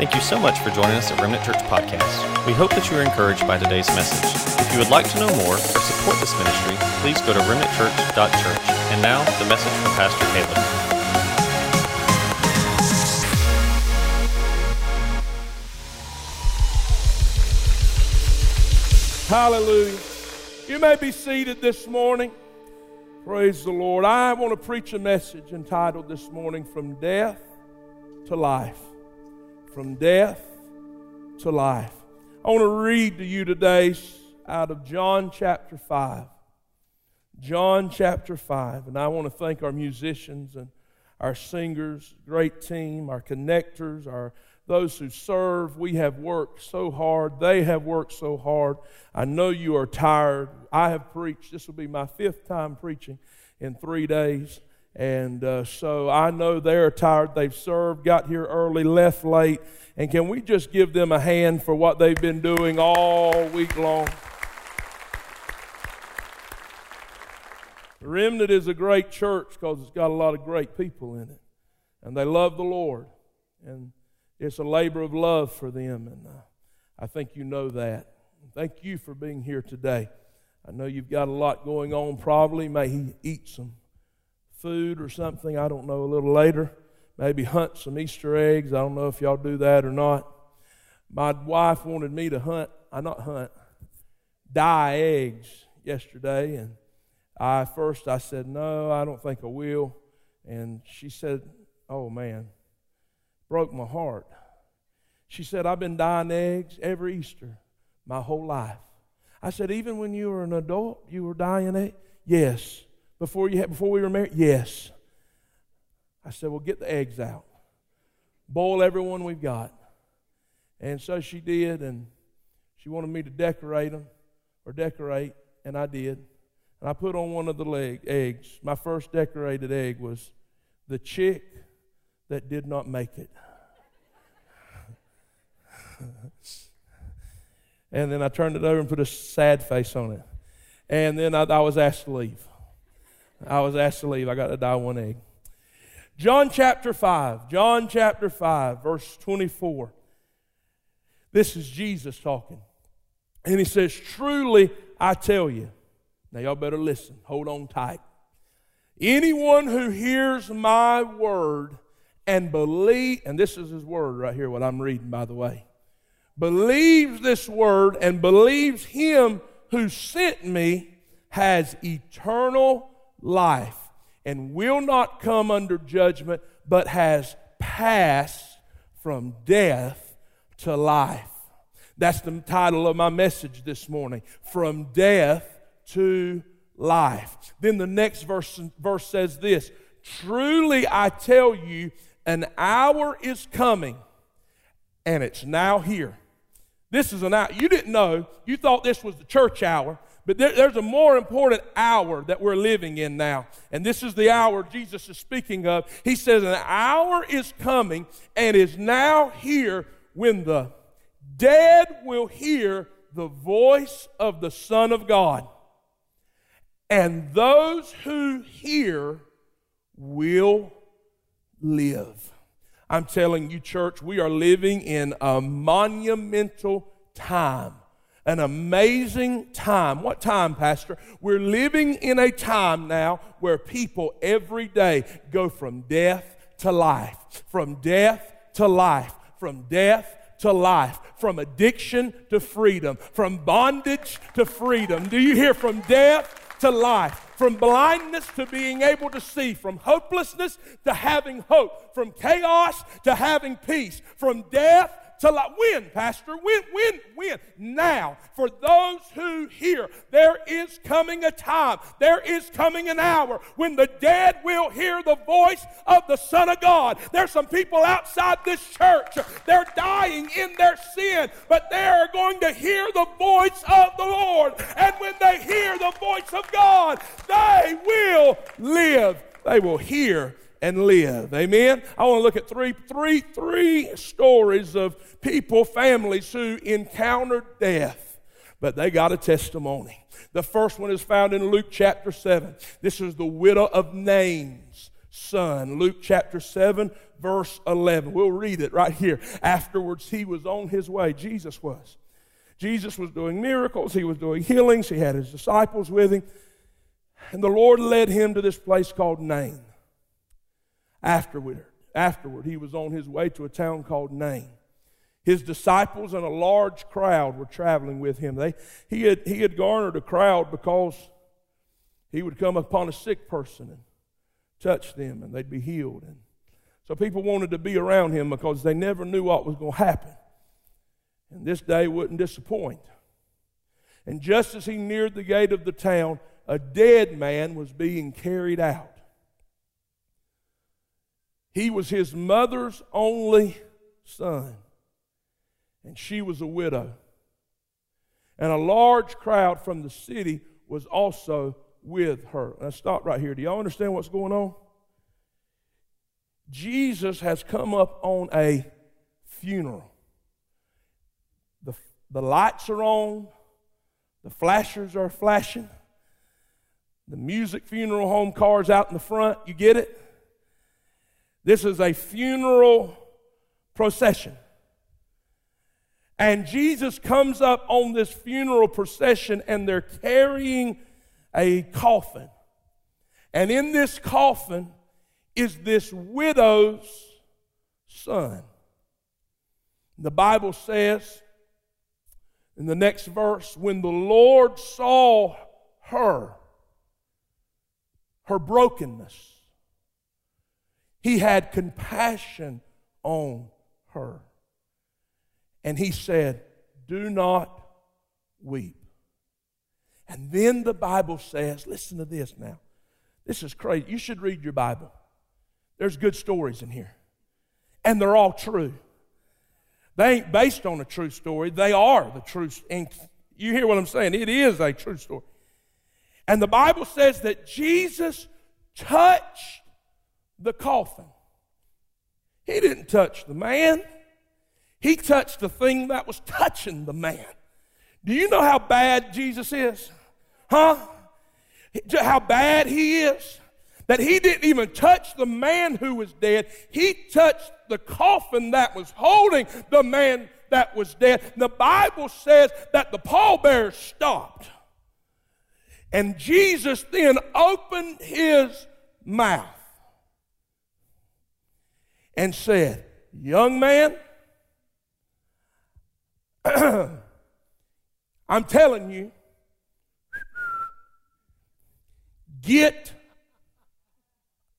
Thank you so much for joining us at Remnant Church Podcast. We hope that you are encouraged by today's message. If you would like to know more or support this ministry, please go to remnantchurch.church. And now, the message from Pastor Caleb. Hallelujah. You may be seated this morning. Praise the Lord. I want to preach a message entitled this morning From Death to Life. From Death to Life. I want to read to you today out of John chapter 5. John chapter 5. And I want to thank our musicians and our singers, great team, our connectors, our those who serve. We have worked so hard. They have worked so hard. I know you are tired. I have preached. This will be my fifth time preaching in three days. And uh, so I know they're tired. They've served, got here early, left late. And can we just give them a hand for what they've been doing all week long? Remnant is a great church because it's got a lot of great people in it. And they love the Lord. And it's a labor of love for them, and uh, I think you know that. Thank you for being here today. I know you've got a lot going on, probably. May He eat some food or something, I don't know, a little later. Maybe hunt some Easter eggs. I don't know if y'all do that or not. My wife wanted me to hunt, I not hunt, dye eggs yesterday, and I first I said, No, I don't think I will. And she said, Oh man, broke my heart. She said, I've been dyeing eggs every Easter my whole life. I said, even when you were an adult, you were dyeing eggs? Yes. Before, you had, before we were married? Yes. I said, well, get the eggs out. Boil every one we've got. And so she did, and she wanted me to decorate them or decorate, and I did. And I put on one of the leg, eggs. My first decorated egg was the chick that did not make it. and then I turned it over and put a sad face on it. And then I, I was asked to leave. I was asked to leave. I got to dye one egg. John chapter 5. John chapter 5, verse 24. This is Jesus talking. And he says, Truly I tell you. Now, y'all better listen. Hold on tight. Anyone who hears my word and believe, and this is his word right here, what I'm reading, by the way, believes this word and believes him who sent me has eternal life and will not come under judgment, but has passed from death to life. That's the title of my message this morning From Death to Life. Then the next verse, verse says this Truly I tell you, an hour is coming, and it's now here. This is an hour. You didn't know. You thought this was the church hour. But there, there's a more important hour that we're living in now. And this is the hour Jesus is speaking of. He says, An hour is coming and is now here when the dead will hear the voice of the Son of God. And those who hear will live. I'm telling you, church, we are living in a monumental time. An amazing time. What time, Pastor? We're living in a time now where people every day go from death to life, from death to life, from death to life, from addiction to freedom, from bondage to freedom. Do you hear from death to life, from blindness to being able to see, from hopelessness to having hope, from chaos to having peace, from death to when, Pastor? When, when, when? Now. For those who hear, there is coming a time, there is coming an hour when the dead will hear the voice of the Son of God. There's some people outside this church, they're dying in their sin, but they are going to hear the voice of the Lord. And when they hear the voice of God, they will live. They will hear and live. Amen. I want to look at three, three, three stories of people, families who encountered death, but they got a testimony. The first one is found in Luke chapter 7. This is the widow of Nain's son. Luke chapter 7, verse 11. We'll read it right here. Afterwards, he was on his way. Jesus was. Jesus was doing miracles, he was doing healings, he had his disciples with him. And the Lord led him to this place called Nain. Afterward, afterward, he was on his way to a town called Nain. His disciples and a large crowd were traveling with him. They, he, had, he had garnered a crowd because he would come upon a sick person and touch them and they'd be healed. And so people wanted to be around him because they never knew what was going to happen. And this day wouldn't disappoint. And just as he neared the gate of the town, a dead man was being carried out. He was his mother's only son, and she was a widow. And a large crowd from the city was also with her. Now, stop right here. Do y'all understand what's going on? Jesus has come up on a funeral. The, the lights are on, the flashers are flashing, the music funeral home cars out in the front. You get it? This is a funeral procession. And Jesus comes up on this funeral procession, and they're carrying a coffin. And in this coffin is this widow's son. The Bible says in the next verse when the Lord saw her, her brokenness, he had compassion on her. And he said, Do not weep. And then the Bible says, listen to this now. This is crazy. You should read your Bible. There's good stories in here. And they're all true. They ain't based on a true story. They are the true. And you hear what I'm saying? It is a true story. And the Bible says that Jesus touched the coffin. He didn't touch the man. He touched the thing that was touching the man. Do you know how bad Jesus is? Huh? How bad he is. That he didn't even touch the man who was dead. He touched the coffin that was holding the man that was dead. The Bible says that the pallbearers stopped. And Jesus then opened his mouth and said, Young man, I'm telling you, Get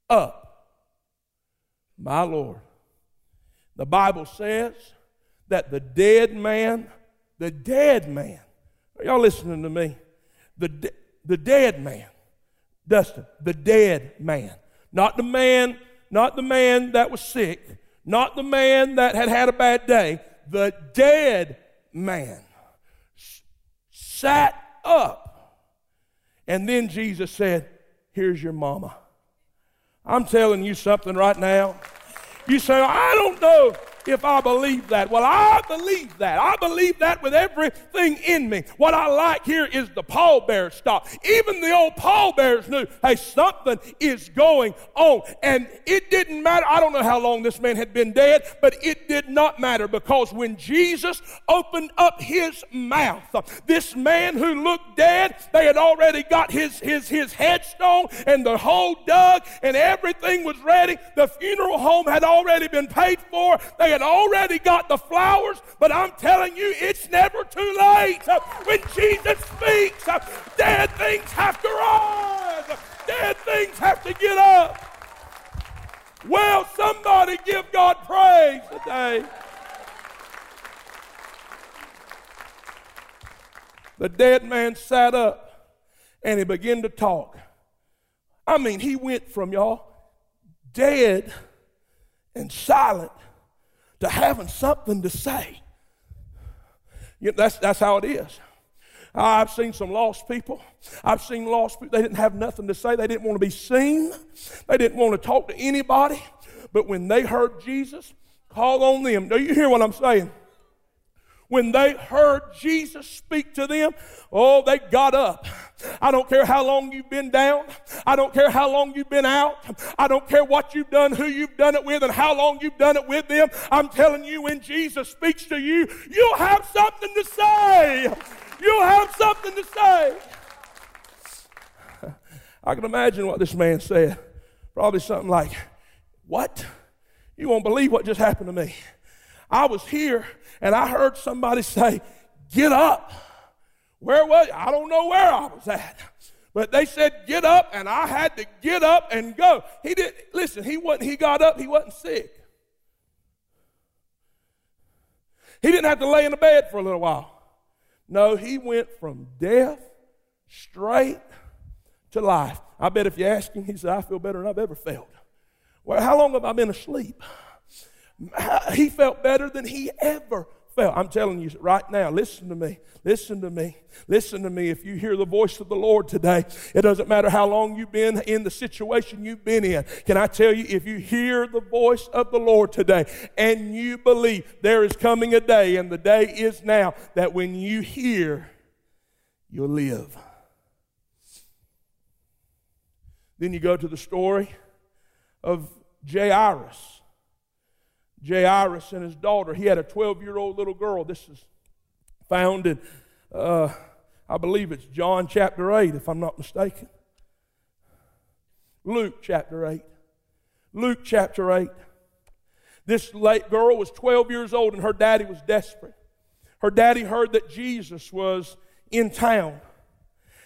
up. My Lord. The Bible says that the dead man, the dead man, are y'all listening to me? The, de- the dead man, Dustin, the dead man, not the man, not the man that was sick, not the man that had had a bad day, the dead man sat up and then Jesus said, Here's your mama. I'm telling you something right now. You say, I don't know if I believe that. Well, I believe that. I believe that with everything in me. What I like here is the pallbearers stop. Even the old pallbearers knew, hey, something is going on. And it didn't matter. I don't know how long this man had been dead, but it did not matter because when Jesus opened up his mouth, this man who looked dead, they had already got his, his, his headstone and the hole dug and everything was ready. The funeral home had already been paid for. They had already got the flowers, but I'm telling you, it's never too late. When Jesus speaks, dead things have to rise, dead things have to get up. Well, somebody give God praise today. The dead man sat up and he began to talk. I mean, he went from y'all dead and silent to having something to say. You know, that's, that's how it is. I've seen some lost people. I've seen lost people. They didn't have nothing to say. They didn't want to be seen. They didn't want to talk to anybody. But when they heard Jesus call on them, do you hear what I'm saying? When they heard Jesus speak to them, oh, they got up. I don't care how long you've been down. I don't care how long you've been out. I don't care what you've done, who you've done it with, and how long you've done it with them. I'm telling you, when Jesus speaks to you, you'll have something to say. You'll have something to say. I can imagine what this man said. Probably something like, What? You won't believe what just happened to me. I was here and I heard somebody say, Get up. Where was I? I don't know where I was at. But they said, Get up, and I had to get up and go. He didn't, listen, he wasn't, he got up, he wasn't sick. He didn't have to lay in the bed for a little while. No, he went from death straight to life. I bet if you ask him, he said, I feel better than I've ever felt. Well, how long have I been asleep? He felt better than he ever felt. I'm telling you right now, listen to me. Listen to me. Listen to me. If you hear the voice of the Lord today, it doesn't matter how long you've been in the situation you've been in. Can I tell you, if you hear the voice of the Lord today and you believe there is coming a day, and the day is now, that when you hear, you'll live. Then you go to the story of Jairus. Jairus and his daughter. He had a 12 year old little girl. This is found in, uh, I believe it's John chapter 8, if I'm not mistaken. Luke chapter 8. Luke chapter 8. This late girl was 12 years old and her daddy was desperate. Her daddy heard that Jesus was in town.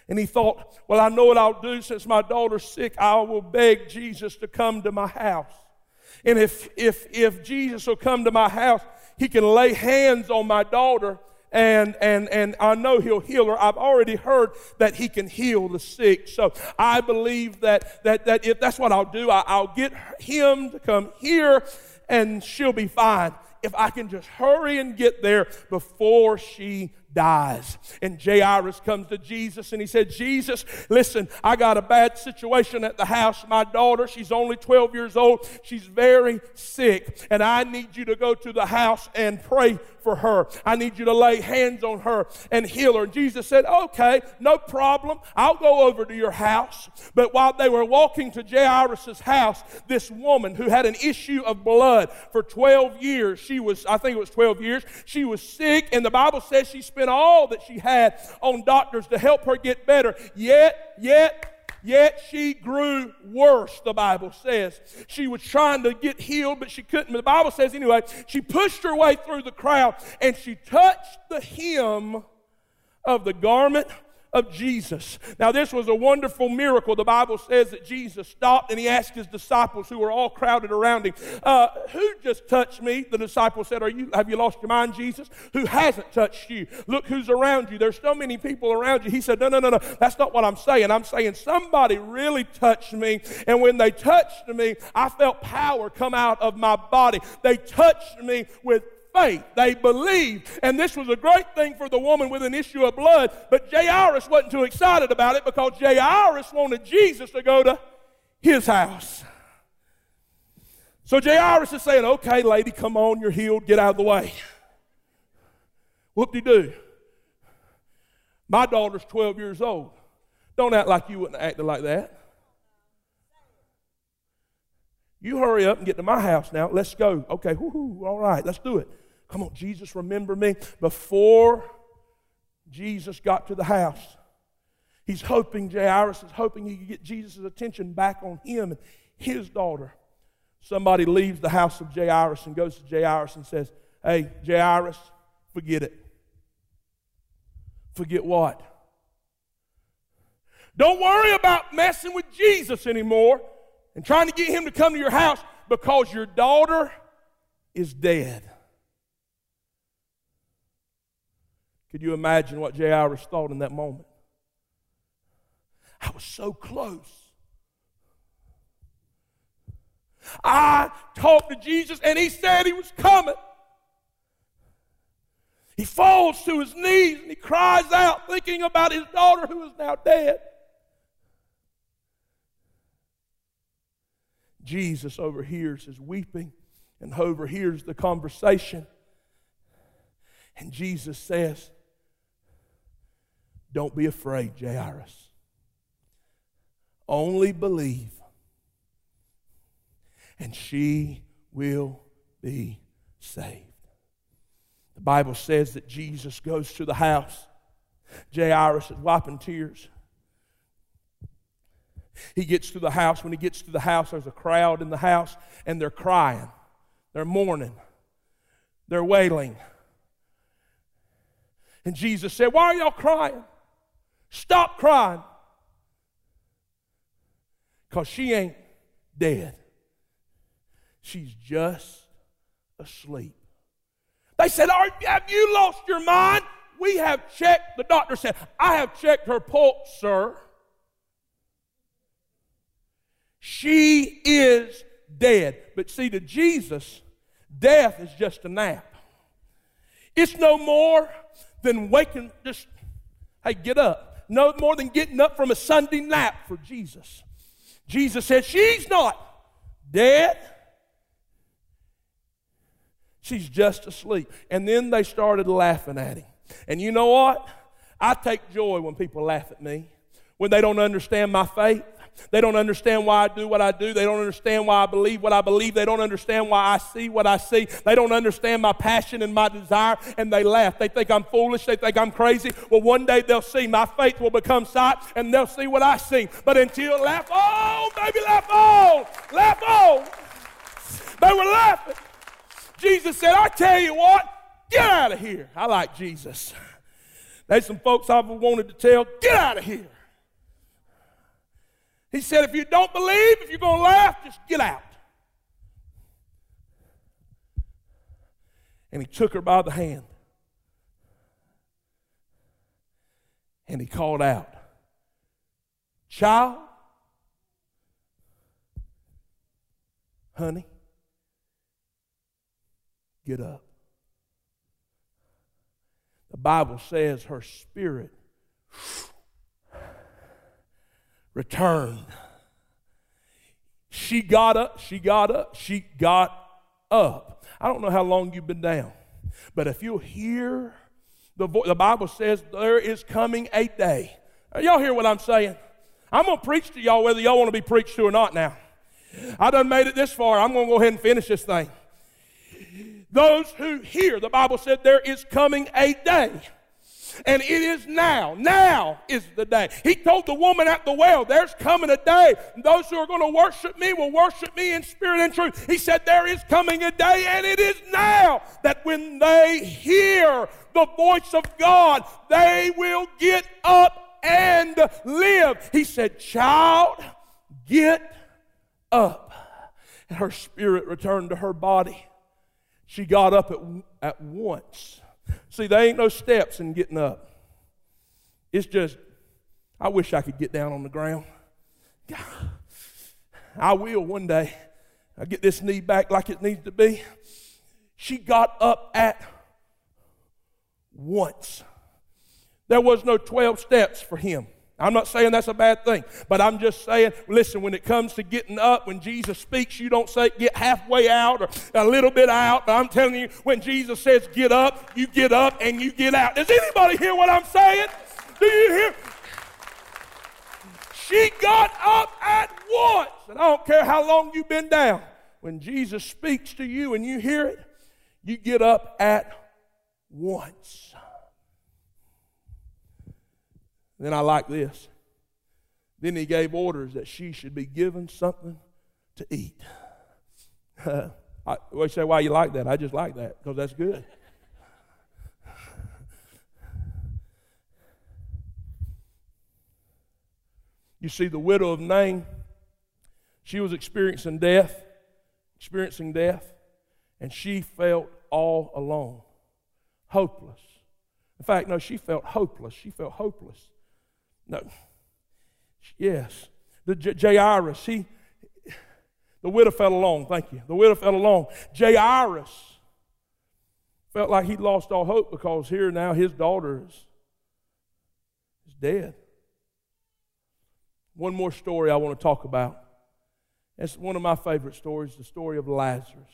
And he thought, well, I know what I'll do since my daughter's sick. I will beg Jesus to come to my house. And if, if, if Jesus will come to my house, he can lay hands on my daughter and, and, and I know he'll heal her. I've already heard that he can heal the sick. So I believe that, that, that if that's what I'll do, I, I'll get him to come here and she'll be fine. If I can just hurry and get there before she dies. And Jairus comes to Jesus and he said, Jesus, listen, I got a bad situation at the house. My daughter, she's only 12 years old. She's very sick. And I need you to go to the house and pray for her. I need you to lay hands on her and heal her. And Jesus said, Okay, no problem. I'll go over to your house. But while they were walking to Jairus' house, this woman who had an issue of blood for 12 years, she was, I think it was 12 years, she was sick, and the Bible says she spent all that she had on doctors to help her get better. Yet, yet, Yet she grew worse, the Bible says. She was trying to get healed, but she couldn't. The Bible says, anyway, she pushed her way through the crowd and she touched the hem of the garment of Jesus. Now, this was a wonderful miracle. The Bible says that Jesus stopped and he asked his disciples, who were all crowded around him, uh, Who just touched me? The disciples said, Are you, Have you lost your mind, Jesus? Who hasn't touched you? Look who's around you. There's so many people around you. He said, No, no, no, no. That's not what I'm saying. I'm saying somebody really touched me. And when they touched me, I felt power come out of my body. They touched me with faith. They believed. And this was a great thing for the woman with an issue of blood. But Jairus wasn't too excited about it because Jairus wanted Jesus to go to his house. So Jairus is saying, okay, lady, come on, you're healed, get out of the way. Whoop de do. My daughter's 12 years old. Don't act like you wouldn't have acted like that. You hurry up and get to my house now. Let's go. Okay, whoo, all right, let's do it. Come on, Jesus, remember me. Before Jesus got to the house, he's hoping, Jairus is hoping he could get Jesus' attention back on him and his daughter. Somebody leaves the house of Jairus and goes to Jairus and says, Hey, Jairus, forget it. Forget what? Don't worry about messing with Jesus anymore and trying to get him to come to your house because your daughter is dead. Could you imagine what Jairus thought in that moment? I was so close. I talked to Jesus and he said he was coming. He falls to his knees and he cries out, thinking about his daughter who is now dead. Jesus overhears his weeping and overhears the conversation. And Jesus says, Don't be afraid, Jairus. Only believe, and she will be saved. The Bible says that Jesus goes to the house. Jairus is wiping tears. He gets to the house. When he gets to the house, there's a crowd in the house, and they're crying. They're mourning. They're wailing. And Jesus said, Why are y'all crying? Stop crying. Because she ain't dead. She's just asleep. They said, Have you lost your mind? We have checked, the doctor said, I have checked her pulse, sir. She is dead. But see, to Jesus, death is just a nap. It's no more than waking, just, hey, get up. No more than getting up from a Sunday nap for Jesus. Jesus said, She's not dead. She's just asleep. And then they started laughing at him. And you know what? I take joy when people laugh at me, when they don't understand my faith. They don't understand why I do what I do. They don't understand why I believe what I believe. They don't understand why I see what I see. They don't understand my passion and my desire, and they laugh. They think I'm foolish. They think I'm crazy. Well, one day they'll see my faith will become sight, and they'll see what I see. But until laugh on, baby, laugh on, laugh on. They were laughing. Jesus said, I tell you what, get out of here. I like Jesus. There's some folks I've wanted to tell, get out of here. He said, if you don't believe, if you're going to laugh, just get out. And he took her by the hand. And he called out, Child, honey, get up. The Bible says her spirit returned. She got up, she got up, she got up. I don't know how long you've been down, but if you hear the voice, the Bible says there is coming a day. Y'all hear what I'm saying? I'm going to preach to y'all whether y'all want to be preached to or not now. I done made it this far. I'm going to go ahead and finish this thing. Those who hear, the Bible said there is coming a day and it is now. Now is the day. He told the woman at the well, There's coming a day. Those who are going to worship me will worship me in spirit and truth. He said, There is coming a day, and it is now that when they hear the voice of God, they will get up and live. He said, Child, get up. And her spirit returned to her body. She got up at, at once See, there ain't no steps in getting up. It's just, I wish I could get down on the ground. I will one day. I get this knee back like it needs to be. She got up at once. There was no 12 steps for him. I'm not saying that's a bad thing, but I'm just saying, listen, when it comes to getting up, when Jesus speaks, you don't say get halfway out or a little bit out. I'm telling you, when Jesus says get up, you get up and you get out. Does anybody hear what I'm saying? Do you hear? She got up at once. And I don't care how long you've been down. When Jesus speaks to you and you hear it, you get up at once. Then I like this. Then he gave orders that she should be given something to eat. I, well, you say, why you like that? I just like that because that's good. You see, the widow of Nain, she was experiencing death, experiencing death, and she felt all alone, hopeless. In fact, no, she felt hopeless. She felt hopeless. No. Yes. The J- Jairus, he, the widow fell along. Thank you. The widow fell along. Jairus felt like he'd lost all hope because here now his daughter is, is dead. One more story I want to talk about. It's one of my favorite stories, the story of Lazarus.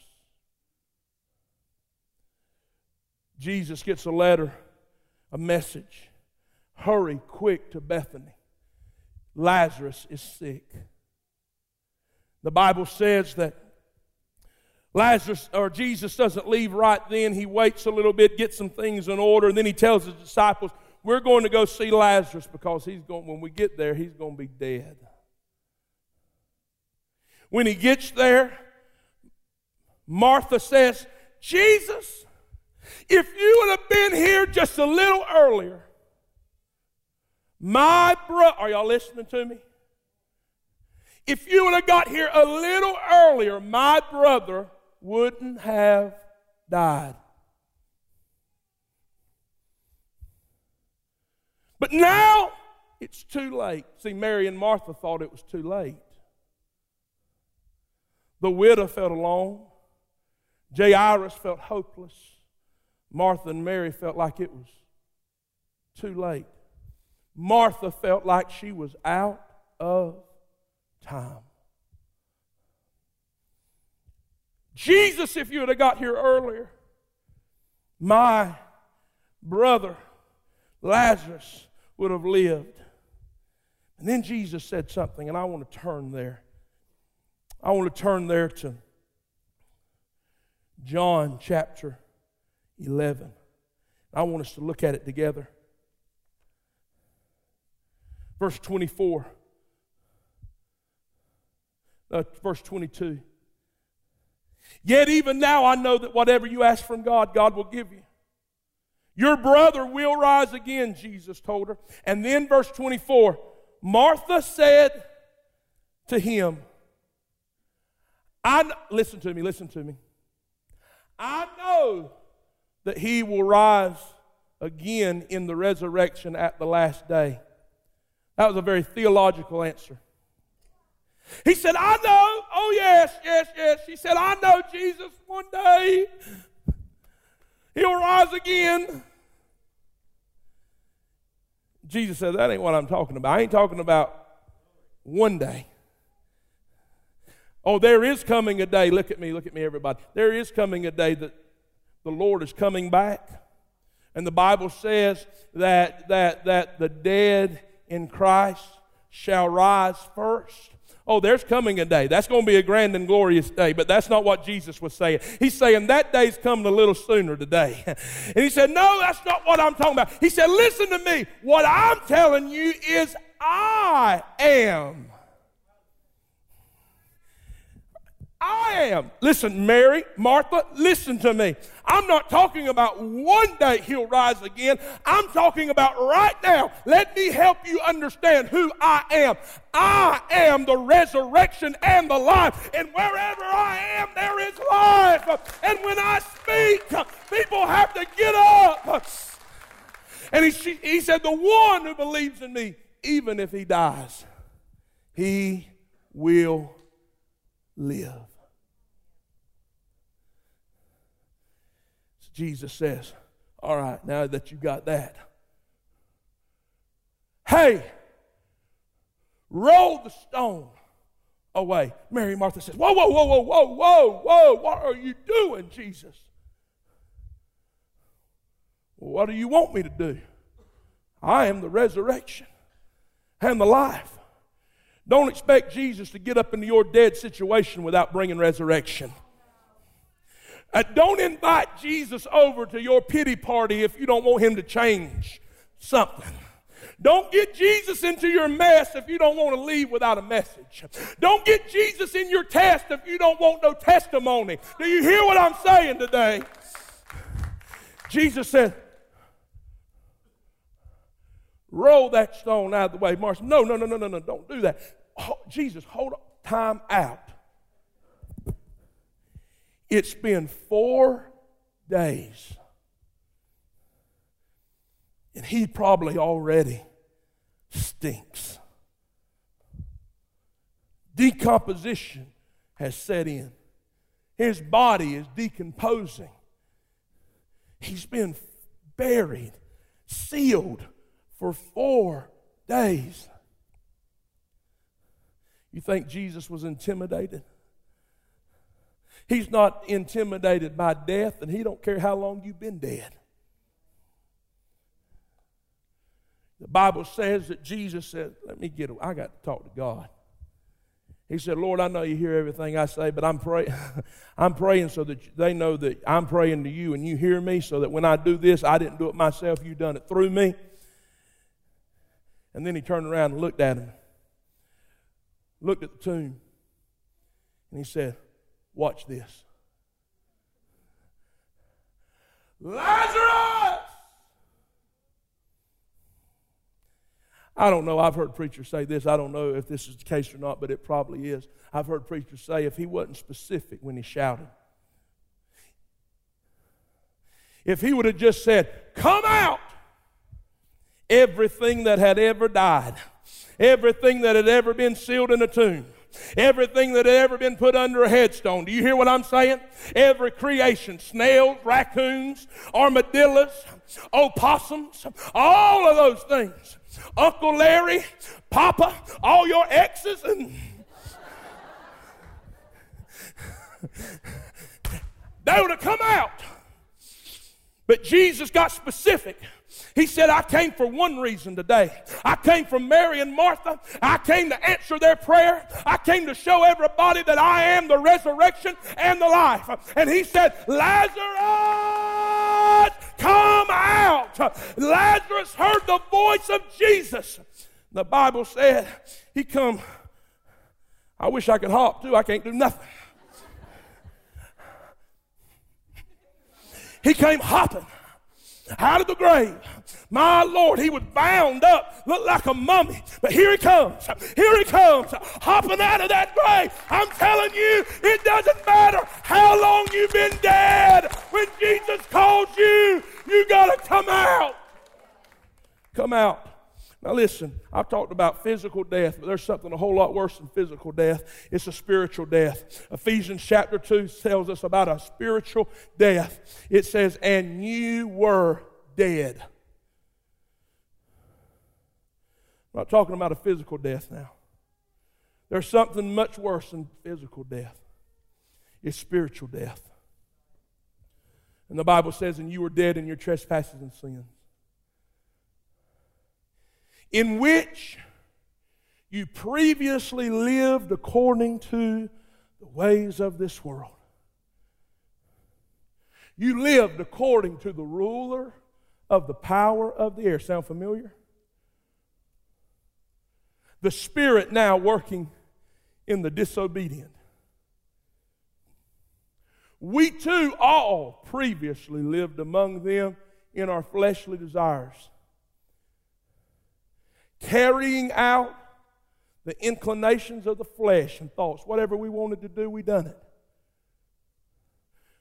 Jesus gets a letter, a message. Hurry quick to Bethany. Lazarus is sick. The Bible says that Lazarus or Jesus doesn't leave right then. He waits a little bit, gets some things in order, and then he tells his disciples, We're going to go see Lazarus because he's going, when we get there, he's going to be dead. When he gets there, Martha says, Jesus, if you would have been here just a little earlier, my brother, are y'all listening to me? If you would have got here a little earlier, my brother wouldn't have died. But now it's too late. See, Mary and Martha thought it was too late. The widow felt alone. Jairus felt hopeless. Martha and Mary felt like it was too late. Martha felt like she was out of time. Jesus, if you would have got here earlier, my brother Lazarus would have lived. And then Jesus said something, and I want to turn there. I want to turn there to John chapter 11. I want us to look at it together. Verse 24, uh, verse 22. Yet even now I know that whatever you ask from God, God will give you. Your brother will rise again, Jesus told her. And then verse 24 Martha said to him, I listen to me, listen to me. I know that he will rise again in the resurrection at the last day. That was a very theological answer. He said, I know. Oh, yes, yes, yes. She said, I know Jesus one day. He'll rise again. Jesus said, That ain't what I'm talking about. I ain't talking about one day. Oh, there is coming a day. Look at me, look at me, everybody. There is coming a day that the Lord is coming back. And the Bible says that, that, that the dead in Christ shall rise first. Oh, there's coming a day. That's going to be a grand and glorious day, but that's not what Jesus was saying. He's saying that day's coming a little sooner today. And he said, No, that's not what I'm talking about. He said, Listen to me. What I'm telling you is I am I am. Listen, Mary, Martha, listen to me. I'm not talking about one day he'll rise again. I'm talking about right now. Let me help you understand who I am. I am the resurrection and the life. And wherever I am, there is life. And when I speak, people have to get up. And he, he said, The one who believes in me, even if he dies, he will live. Jesus says, All right, now that you got that, hey, roll the stone away. Mary Martha says, Whoa, whoa, whoa, whoa, whoa, whoa, whoa, what are you doing, Jesus? What do you want me to do? I am the resurrection and the life. Don't expect Jesus to get up into your dead situation without bringing resurrection. Uh, don't invite Jesus over to your pity party if you don't want him to change something. Don't get Jesus into your mess if you don't want to leave without a message. Don't get Jesus in your test if you don't want no testimony. Do you hear what I'm saying today? Jesus said, Roll that stone out of the way. Martha, no, no, no, no, no, no, don't do that. Oh, Jesus, hold on. Time out. It's been four days. And he probably already stinks. Decomposition has set in. His body is decomposing. He's been buried, sealed for four days. You think Jesus was intimidated? He's not intimidated by death, and he don't care how long you've been dead. The Bible says that Jesus said, Let me get away. I got to talk to God. He said, Lord, I know you hear everything I say, but I'm, pray- I'm praying so that they know that I'm praying to you and you hear me, so that when I do this, I didn't do it myself, you done it through me. And then he turned around and looked at him, looked at the tomb, and he said, Watch this. Lazarus! I don't know. I've heard preachers say this. I don't know if this is the case or not, but it probably is. I've heard preachers say if he wasn't specific when he shouted, if he would have just said, Come out, everything that had ever died, everything that had ever been sealed in a tomb, Everything that had ever been put under a headstone. Do you hear what I'm saying? Every creation snails, raccoons, armadillos, opossums, all of those things. Uncle Larry, Papa, all your exes, and they would have come out. But Jesus got specific. He said, I came for one reason today. I came for Mary and Martha. I came to answer their prayer. I came to show everybody that I am the resurrection and the life. And he said, Lazarus, come out. Lazarus heard the voice of Jesus. The Bible said he come. I wish I could hop too. I can't do nothing. He came hopping out of the grave. My Lord, he was bound up, looked like a mummy. But here he comes. Here he comes, hopping out of that grave. I'm telling you, it doesn't matter how long you've been dead. When Jesus calls you, you got to come out. Come out. Now, listen, I've talked about physical death, but there's something a whole lot worse than physical death. It's a spiritual death. Ephesians chapter 2 tells us about a spiritual death. It says, And you were dead. I'm not talking about a physical death now. There's something much worse than physical death it's spiritual death. And the Bible says, And you were dead in your trespasses and sins in which you previously lived according to the ways of this world. You lived according to the ruler of the power of the air. Sound familiar? The Spirit now working in the disobedient. We too all previously lived among them in our fleshly desires carrying out the inclinations of the flesh and thoughts. Whatever we wanted to do, we done it.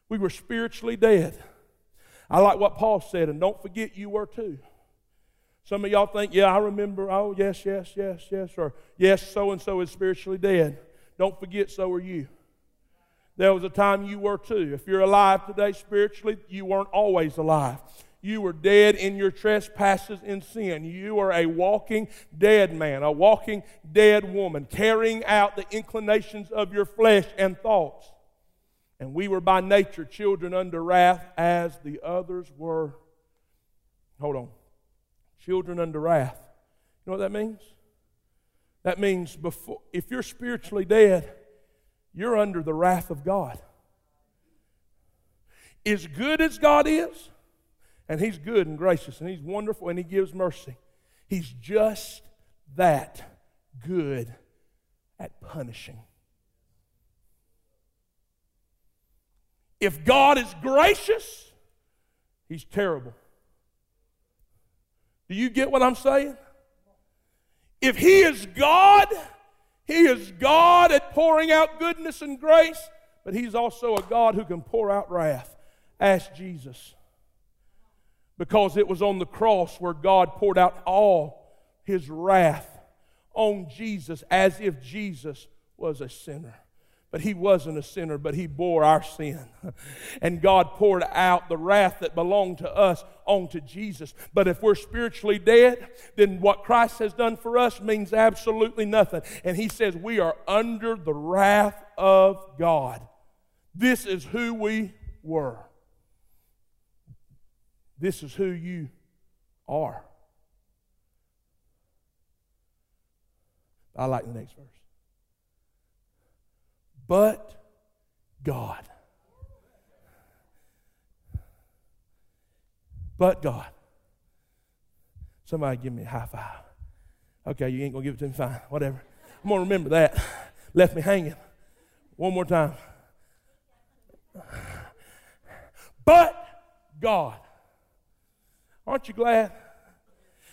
We were spiritually dead. I like what Paul said, and don't forget you were too. Some of y'all think, yeah, I remember, oh, yes, yes, yes, yes, or yes, so and so is spiritually dead. Don't forget, so are you. There was a time you were too. If you're alive today spiritually, you weren't always alive. You were dead in your trespasses and sin. You are a walking dead man, a walking dead woman, carrying out the inclinations of your flesh and thoughts. And we were by nature children under wrath as the others were. Hold on. Children under wrath. You know what that means? That means before, if you're spiritually dead, you're under the wrath of God. As good as God is, and He's good and gracious and He's wonderful and He gives mercy. He's just that good at punishing. If God is gracious, He's terrible. Do you get what I'm saying? If He is God, He is God at pouring out goodness and grace, but He's also a God who can pour out wrath. Ask Jesus because it was on the cross where God poured out all his wrath on Jesus as if Jesus was a sinner. But he wasn't a sinner, but he bore our sin. And God poured out the wrath that belonged to us onto Jesus. But if we're spiritually dead, then what Christ has done for us means absolutely nothing. And he says we are under the wrath of God. This is who we were. This is who you are. I like the next verse. But God. But God. Somebody give me a high five. Okay, you ain't gonna give it to me, fine, whatever. I'm gonna remember that. Left me hanging. One more time. But God. Aren't you glad?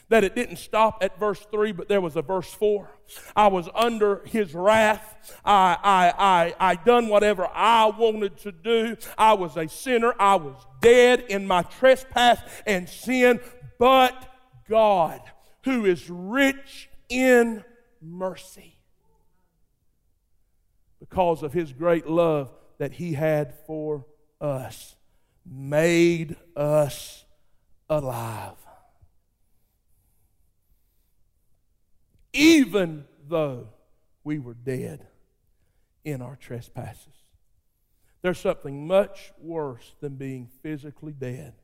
that it didn't stop at verse 3, but there was a verse 4. I was under his wrath. I, I, I, I done whatever I wanted to do. I was a sinner. I was dead in my trespass and sin. But God, who is rich in mercy, because of his great love that he had for us, made us alive even though we were dead in our trespasses. There's something much worse than being physically dead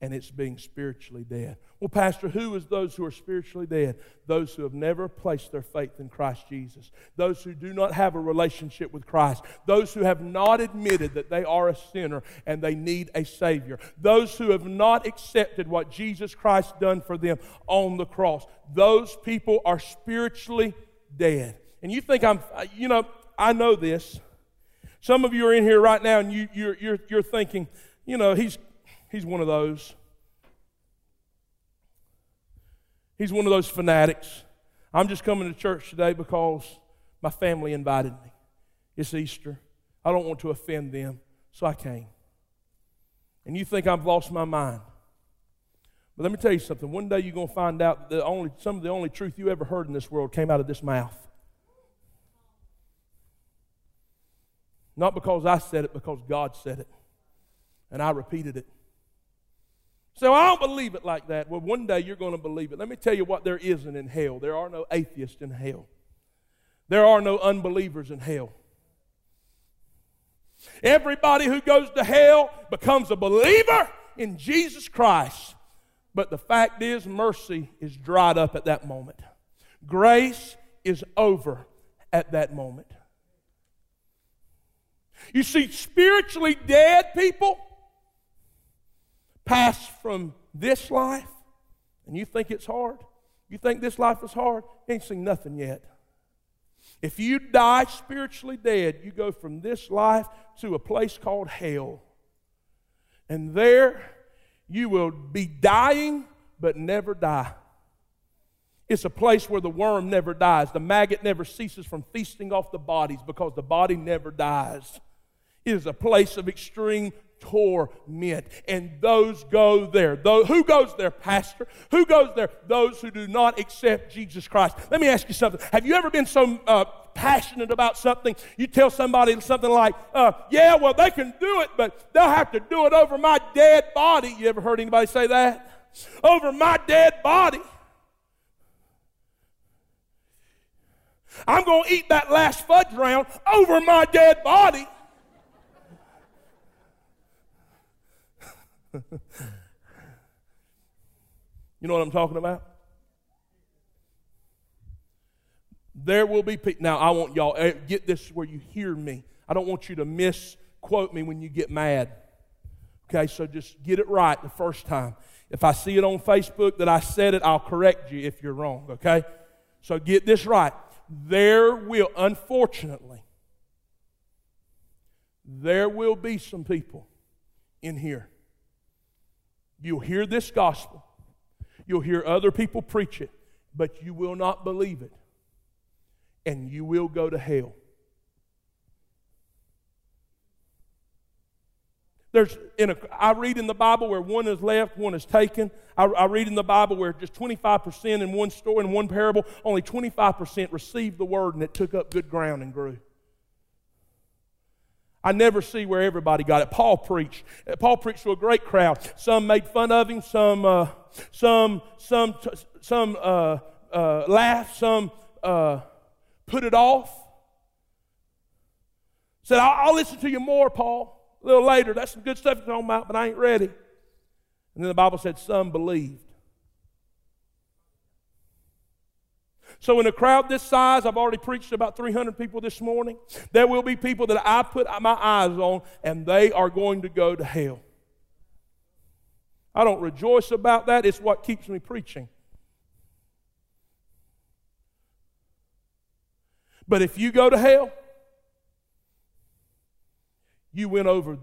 and it's being spiritually dead. Well, Pastor, who is those who are spiritually dead? Those who have never placed their faith in Christ Jesus. Those who do not have a relationship with Christ. Those who have not admitted that they are a sinner and they need a Savior. Those who have not accepted what Jesus Christ done for them on the cross. Those people are spiritually dead. And you think I'm, you know, I know this. Some of you are in here right now and you, you're, you're, you're thinking, you know, he's He's one of those. He's one of those fanatics. I'm just coming to church today because my family invited me. It's Easter. I don't want to offend them, so I came. And you think I've lost my mind. But let me tell you something. One day you're going to find out that only, some of the only truth you ever heard in this world came out of this mouth. Not because I said it, because God said it. And I repeated it. So I don't believe it like that. Well, one day you're going to believe it. Let me tell you what there isn't in hell. There are no atheists in hell. There are no unbelievers in hell. Everybody who goes to hell becomes a believer in Jesus Christ. But the fact is, mercy is dried up at that moment. Grace is over at that moment. You see, spiritually dead people pass from this life and you think it's hard, you think this life is hard, you ain't seen nothing yet. If you die spiritually dead, you go from this life to a place called hell. And there you will be dying but never die. It's a place where the worm never dies. The maggot never ceases from feasting off the bodies because the body never dies. It is a place of extreme torment. And those go there. Those, who goes there, Pastor? Who goes there? Those who do not accept Jesus Christ. Let me ask you something. Have you ever been so uh, passionate about something? You tell somebody something like, uh, yeah, well, they can do it, but they'll have to do it over my dead body. You ever heard anybody say that? Over my dead body. I'm going to eat that last fudge round over my dead body. you know what I'm talking about? There will be people. Now, I want y'all, eh, get this where you hear me. I don't want you to misquote me when you get mad. Okay, so just get it right the first time. If I see it on Facebook that I said it, I'll correct you if you're wrong, okay? So get this right. There will, unfortunately, there will be some people in here You'll hear this gospel, you'll hear other people preach it, but you will not believe it, and you will go to hell. There's in a, I read in the Bible where one is left, one is taken. I, I read in the Bible where just 25% in one story, in one parable, only 25% received the word and it took up good ground and grew. I never see where everybody got it. Paul preached. Paul preached to a great crowd. Some made fun of him. Some, uh, some, some, some uh, uh, laughed. Some uh, put it off. Said, I'll, I'll, listen to you more, Paul, a little later. That's some good stuff you're talking about, but I ain't ready. And then the Bible said some believed. So, in a crowd this size, I've already preached about 300 people this morning. There will be people that I put my eyes on, and they are going to go to hell. I don't rejoice about that, it's what keeps me preaching. But if you go to hell, you went over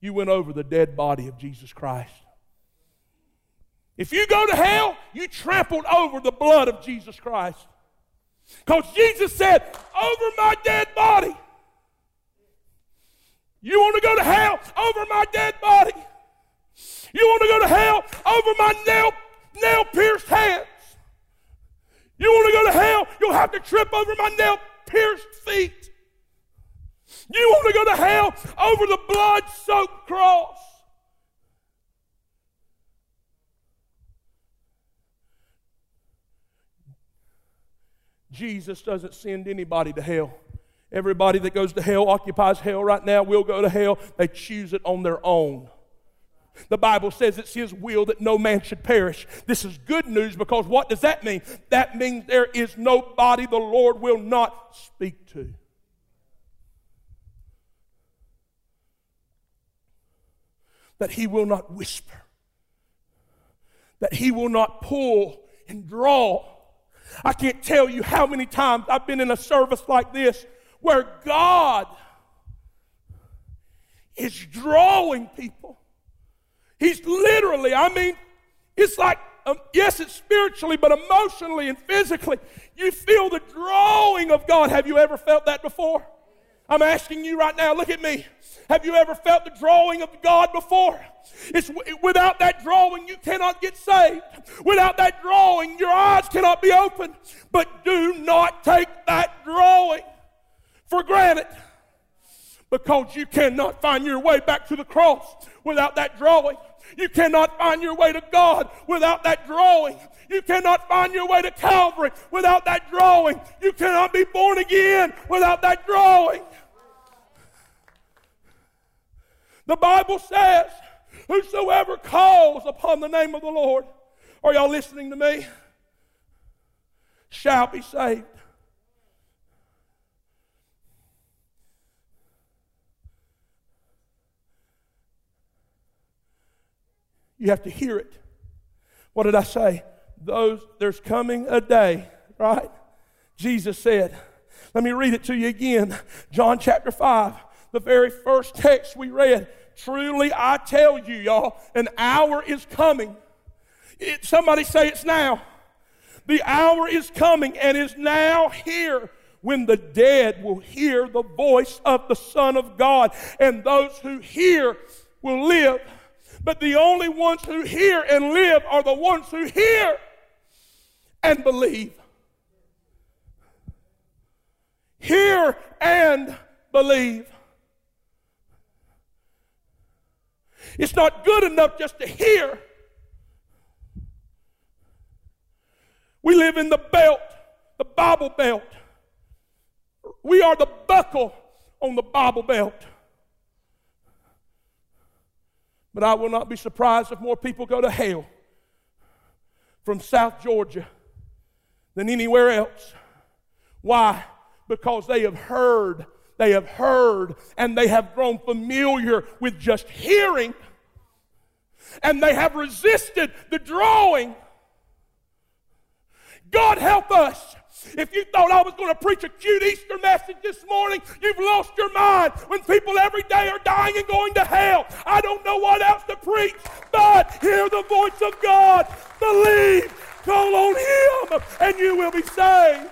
you went over the dead body of Jesus Christ. If you go to hell, you trampled over the blood of Jesus Christ. Because Jesus said, Over my dead body. You want to go to hell? Over my dead body. You want to go to hell? Over my nail, nail pierced hands. You want to go to hell? You'll have to trip over my nail pierced feet. You want to go to hell over the blood soaked cross. Jesus doesn't send anybody to hell. Everybody that goes to hell occupies hell right now will go to hell. They choose it on their own. The Bible says it's His will that no man should perish. This is good news because what does that mean? That means there is nobody the Lord will not speak to. That He will not whisper, that He will not pull and draw. I can't tell you how many times I've been in a service like this where God is drawing people He's literally, I mean, it's like, um, yes, it's spiritually, but emotionally and physically. You feel the drawing of God. Have you ever felt that before? I'm asking you right now, look at me. Have you ever felt the drawing of God before? It's without that drawing you cannot get saved. Without that drawing your eyes cannot be opened. But do not take that drawing for granted because you cannot find your way back to the cross without that drawing. You cannot find your way to God without that drawing. You cannot find your way to Calvary without that drawing. You cannot be born again without that drawing. The Bible says, Whosoever calls upon the name of the Lord, are y'all listening to me? Shall be saved. You have to hear it. What did I say? Those there's coming a day, right? Jesus said. Let me read it to you again. John chapter 5, the very first text we read. Truly I tell you, y'all, an hour is coming. It, somebody say it's now. The hour is coming and is now here when the dead will hear the voice of the Son of God, and those who hear will live. But the only ones who hear and live are the ones who hear and believe. Hear and believe. It's not good enough just to hear. We live in the belt, the Bible belt. We are the buckle on the Bible belt. But I will not be surprised if more people go to hell from South Georgia than anywhere else. Why? Because they have heard, they have heard, and they have grown familiar with just hearing, and they have resisted the drawing. God help us if you thought I was going to preach a cute Easter message this morning, you've lost your mind. When people every day are dying and going to hell, I don't know what else to preach, but hear the voice of God. Believe, call on Him, and you will be saved.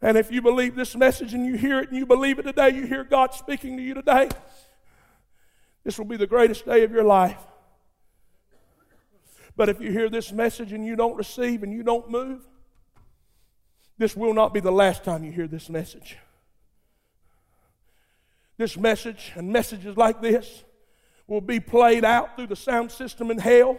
And if you believe this message and you hear it and you believe it today, you hear God speaking to you today, this will be the greatest day of your life. But if you hear this message and you don't receive and you don't move, this will not be the last time you hear this message. This message and messages like this will be played out through the sound system in hell.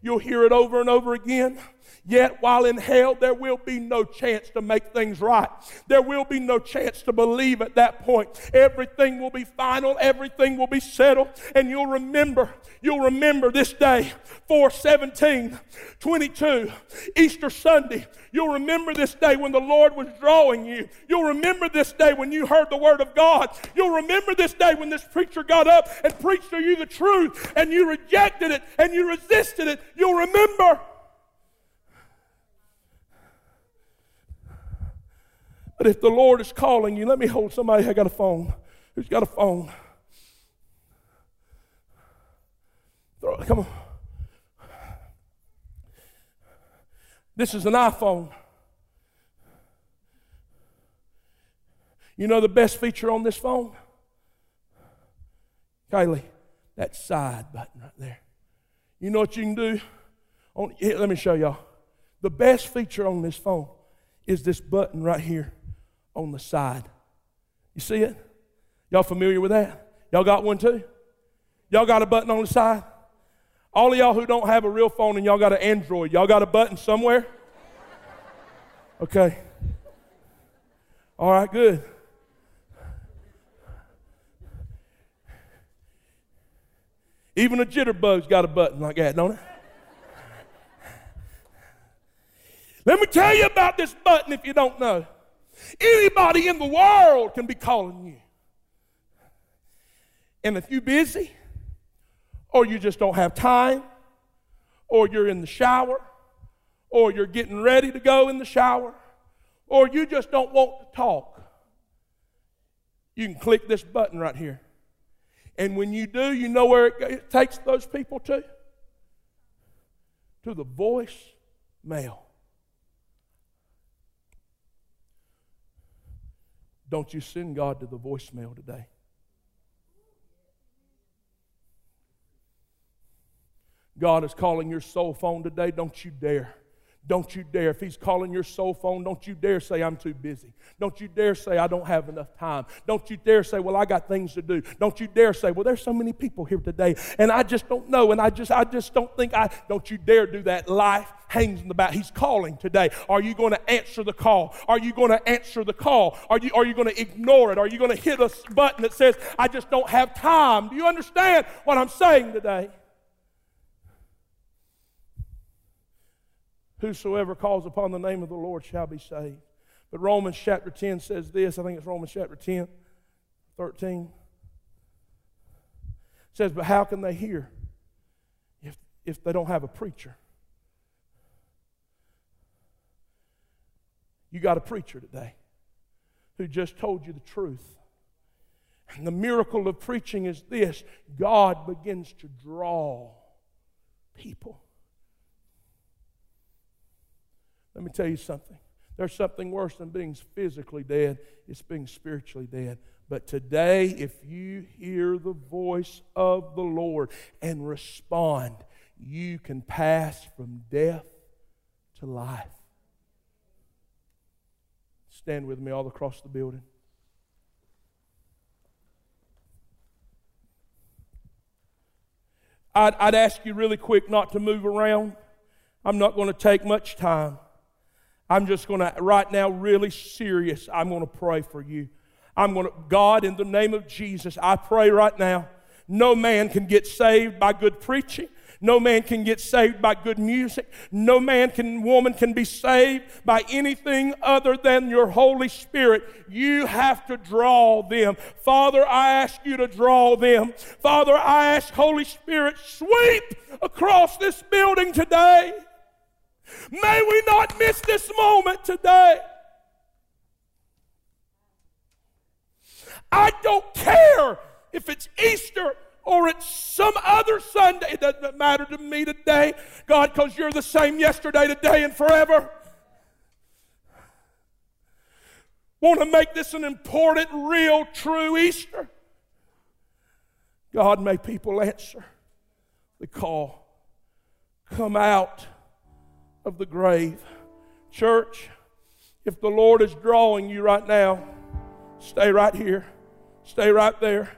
You'll hear it over and over again. Yet, while in hell, there will be no chance to make things right. There will be no chance to believe at that point. Everything will be final, everything will be settled, and you'll remember, you'll remember this day, 417, 22, Easter Sunday. You'll remember this day when the Lord was drawing you. You'll remember this day when you heard the Word of God. You'll remember this day when this preacher got up and preached to you the truth and you rejected it and you resisted it. You'll remember. But if the Lord is calling you, let me hold somebody. I got a phone. Who's got a phone? Throw. Come on. This is an iPhone. You know the best feature on this phone? Kylie, that side button right there. You know what you can do? On, here, let me show y'all. The best feature on this phone is this button right here on the side. You see it? Y'all familiar with that? Y'all got one too? Y'all got a button on the side? All of y'all who don't have a real phone and y'all got an Android, y'all got a button somewhere? Okay. All right, good. Even a jitterbug's got a button like that, don't it? Let me tell you about this button if you don't know. Anybody in the world can be calling you. And if you're busy, or you just don't have time, or you're in the shower, or you're getting ready to go in the shower, or you just don't want to talk, you can click this button right here. And when you do, you know where it, it takes those people to? To the voice mail. Don't you send God to the voicemail today. God is calling your soul phone today. Don't you dare. Don't you dare. If he's calling your cell phone, don't you dare say, I'm too busy. Don't you dare say, I don't have enough time. Don't you dare say, well, I got things to do. Don't you dare say, well, there's so many people here today, and I just don't know, and I just, I just don't think I, don't you dare do that. Life hangs in the back. He's calling today. Are you going to answer the call? Are you going to answer the call? Are you, are you going to ignore it? Are you going to hit a button that says, I just don't have time? Do you understand what I'm saying today? Whosoever calls upon the name of the Lord shall be saved. But Romans chapter 10 says this. I think it's Romans chapter 10, 13. It says, But how can they hear if, if they don't have a preacher? You got a preacher today who just told you the truth. And the miracle of preaching is this God begins to draw people. Let me tell you something. There's something worse than being physically dead, it's being spiritually dead. But today, if you hear the voice of the Lord and respond, you can pass from death to life. Stand with me all across the building. I'd, I'd ask you really quick not to move around. I'm not going to take much time. I'm just going to, right now, really serious, I'm going to pray for you. I'm going to, God, in the name of Jesus, I pray right now. No man can get saved by good preaching. No man can get saved by good music. No man can, woman can be saved by anything other than your Holy Spirit. You have to draw them. Father, I ask you to draw them. Father, I ask Holy Spirit, sweep across this building today. May we not miss this moment today. I don't care if it's Easter or it's some other Sunday. It doesn't matter to me today, God, because you're the same yesterday, today, and forever. Want to make this an important, real, true Easter? God, may people answer the call. Come out of the grave. Church, if the Lord is drawing you right now, stay right here. Stay right there.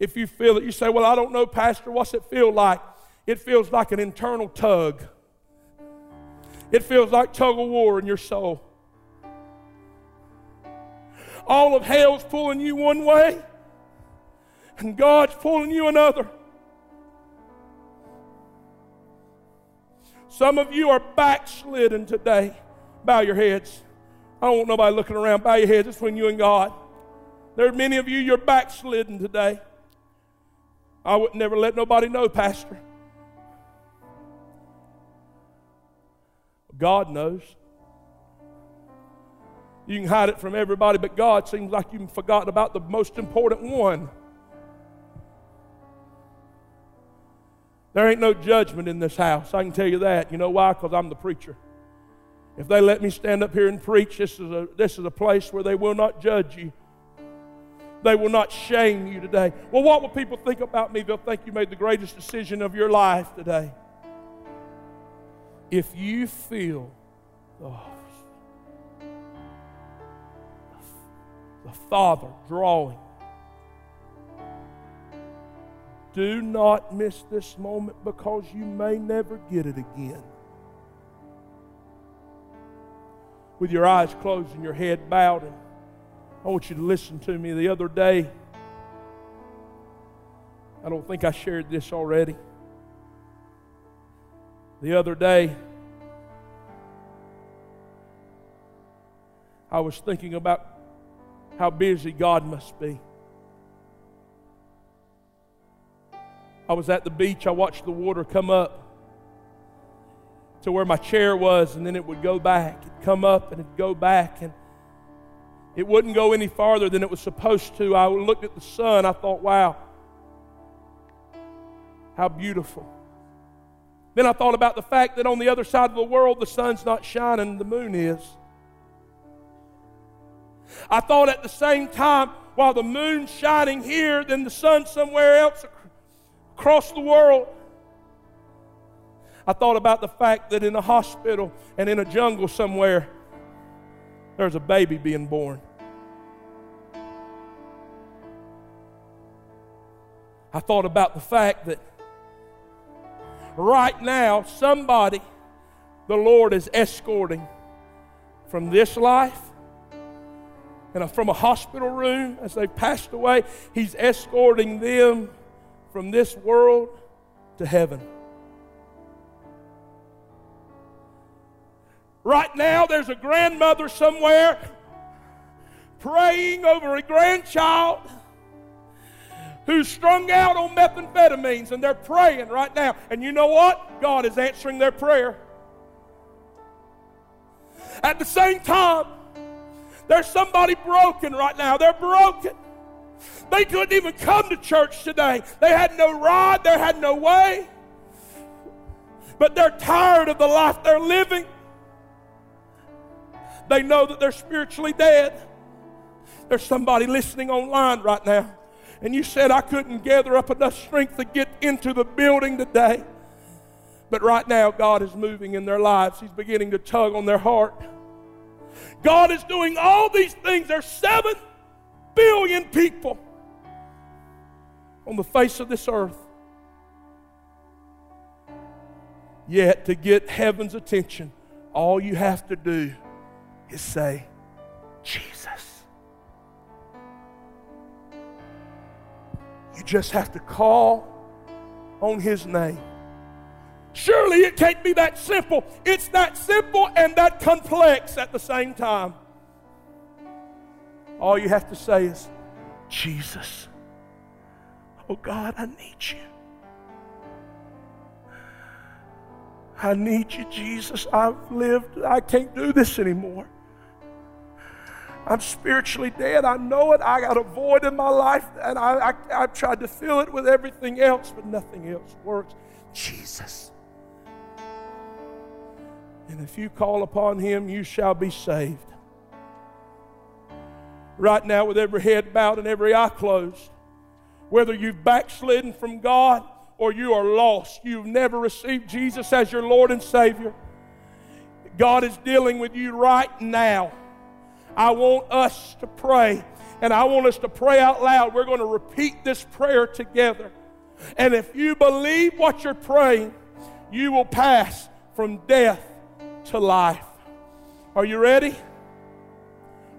If you feel it, you say, Well, I don't know, Pastor, what's it feel like? It feels like an internal tug. It feels like tug of war in your soul. All of hell's pulling you one way, and God's pulling you another. Some of you are backslidden today. Bow your heads. I don't want nobody looking around. Bow your heads. It's between you and God. There are many of you, you're backslidden today. I would never let nobody know, Pastor. God knows. You can hide it from everybody, but God seems like you've forgotten about the most important one. There ain't no judgment in this house. I can tell you that. You know why? Because I'm the preacher. If they let me stand up here and preach, this is, a, this is a place where they will not judge you. They will not shame you today. Well, what will people think about me? They'll think you made the greatest decision of your life today. If you feel the, the Father drawing Do not miss this moment because you may never get it again. With your eyes closed and your head bowed, and I want you to listen to me. The other day, I don't think I shared this already. The other day, I was thinking about how busy God must be. I was at the beach, I watched the water come up to where my chair was, and then it would go back. It'd come up and it'd go back, and it wouldn't go any farther than it was supposed to. I looked at the sun, I thought, wow, how beautiful. Then I thought about the fact that on the other side of the world, the sun's not shining, the moon is. I thought at the same time, while the moon's shining here, then the sun's somewhere else across the world. I thought about the fact that in a hospital and in a jungle somewhere, there's a baby being born. I thought about the fact that right now, somebody the Lord is escorting from this life and from a hospital room as they passed away, He's escorting them from this world to heaven. Right now, there's a grandmother somewhere praying over a grandchild who's strung out on methamphetamines, and they're praying right now. And you know what? God is answering their prayer. At the same time, there's somebody broken right now. They're broken. They couldn't even come to church today. They had no rod, they had no way. But they're tired of the life they're living. They know that they're spiritually dead. There's somebody listening online right now, and you said, I couldn't gather up enough strength to get into the building today. But right now, God is moving in their lives. He's beginning to tug on their heart. God is doing all these things. There's seven billion people on the face of this earth. Yet, to get heaven's attention, all you have to do is say, Jesus. You just have to call on his name. Surely it can't be that simple. It's that simple and that complex at the same time. All you have to say is, Jesus. Oh God, I need you. I need you, Jesus. I've lived, I can't do this anymore. I'm spiritually dead. I know it. I got a void in my life, and I, I, I've tried to fill it with everything else, but nothing else works. Jesus. And if you call upon him, you shall be saved. Right now, with every head bowed and every eye closed, whether you've backslidden from God or you are lost, you've never received Jesus as your Lord and Savior, God is dealing with you right now. I want us to pray, and I want us to pray out loud. We're going to repeat this prayer together. And if you believe what you're praying, you will pass from death to life. Are you ready?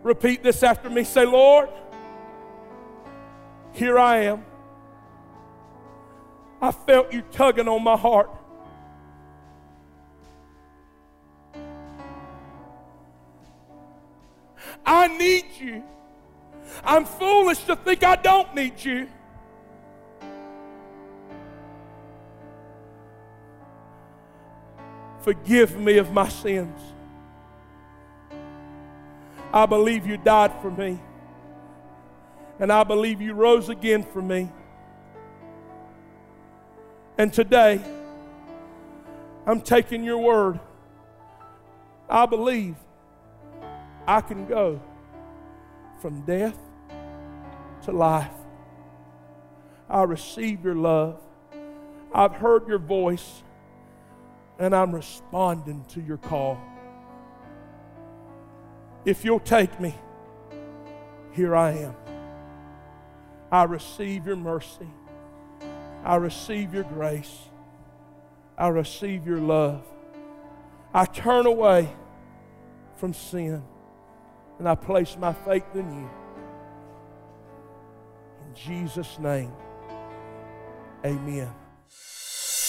Repeat this after me. Say, Lord, here I am. I felt you tugging on my heart. I need you. I'm foolish to think I don't need you. Forgive me of my sins. I believe you died for me. And I believe you rose again for me. And today, I'm taking your word. I believe I can go from death to life. I receive your love. I've heard your voice, and I'm responding to your call. If you'll take me, here I am. I receive your mercy. I receive your grace. I receive your love. I turn away from sin and I place my faith in you. In Jesus' name, amen.